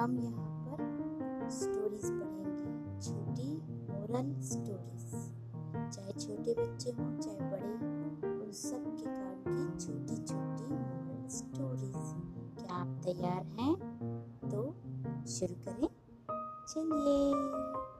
हम यहाँ पर स्टोरीज पढ़ेंगे। छोटी ओरल स्टोरीज चाहे छोटे बच्चे हों, चाहे बड़े उन सब के काम की छोटी छोटी मोरल स्टोरीज क्या आप तैयार हैं? तो शुरू करें। चलिए।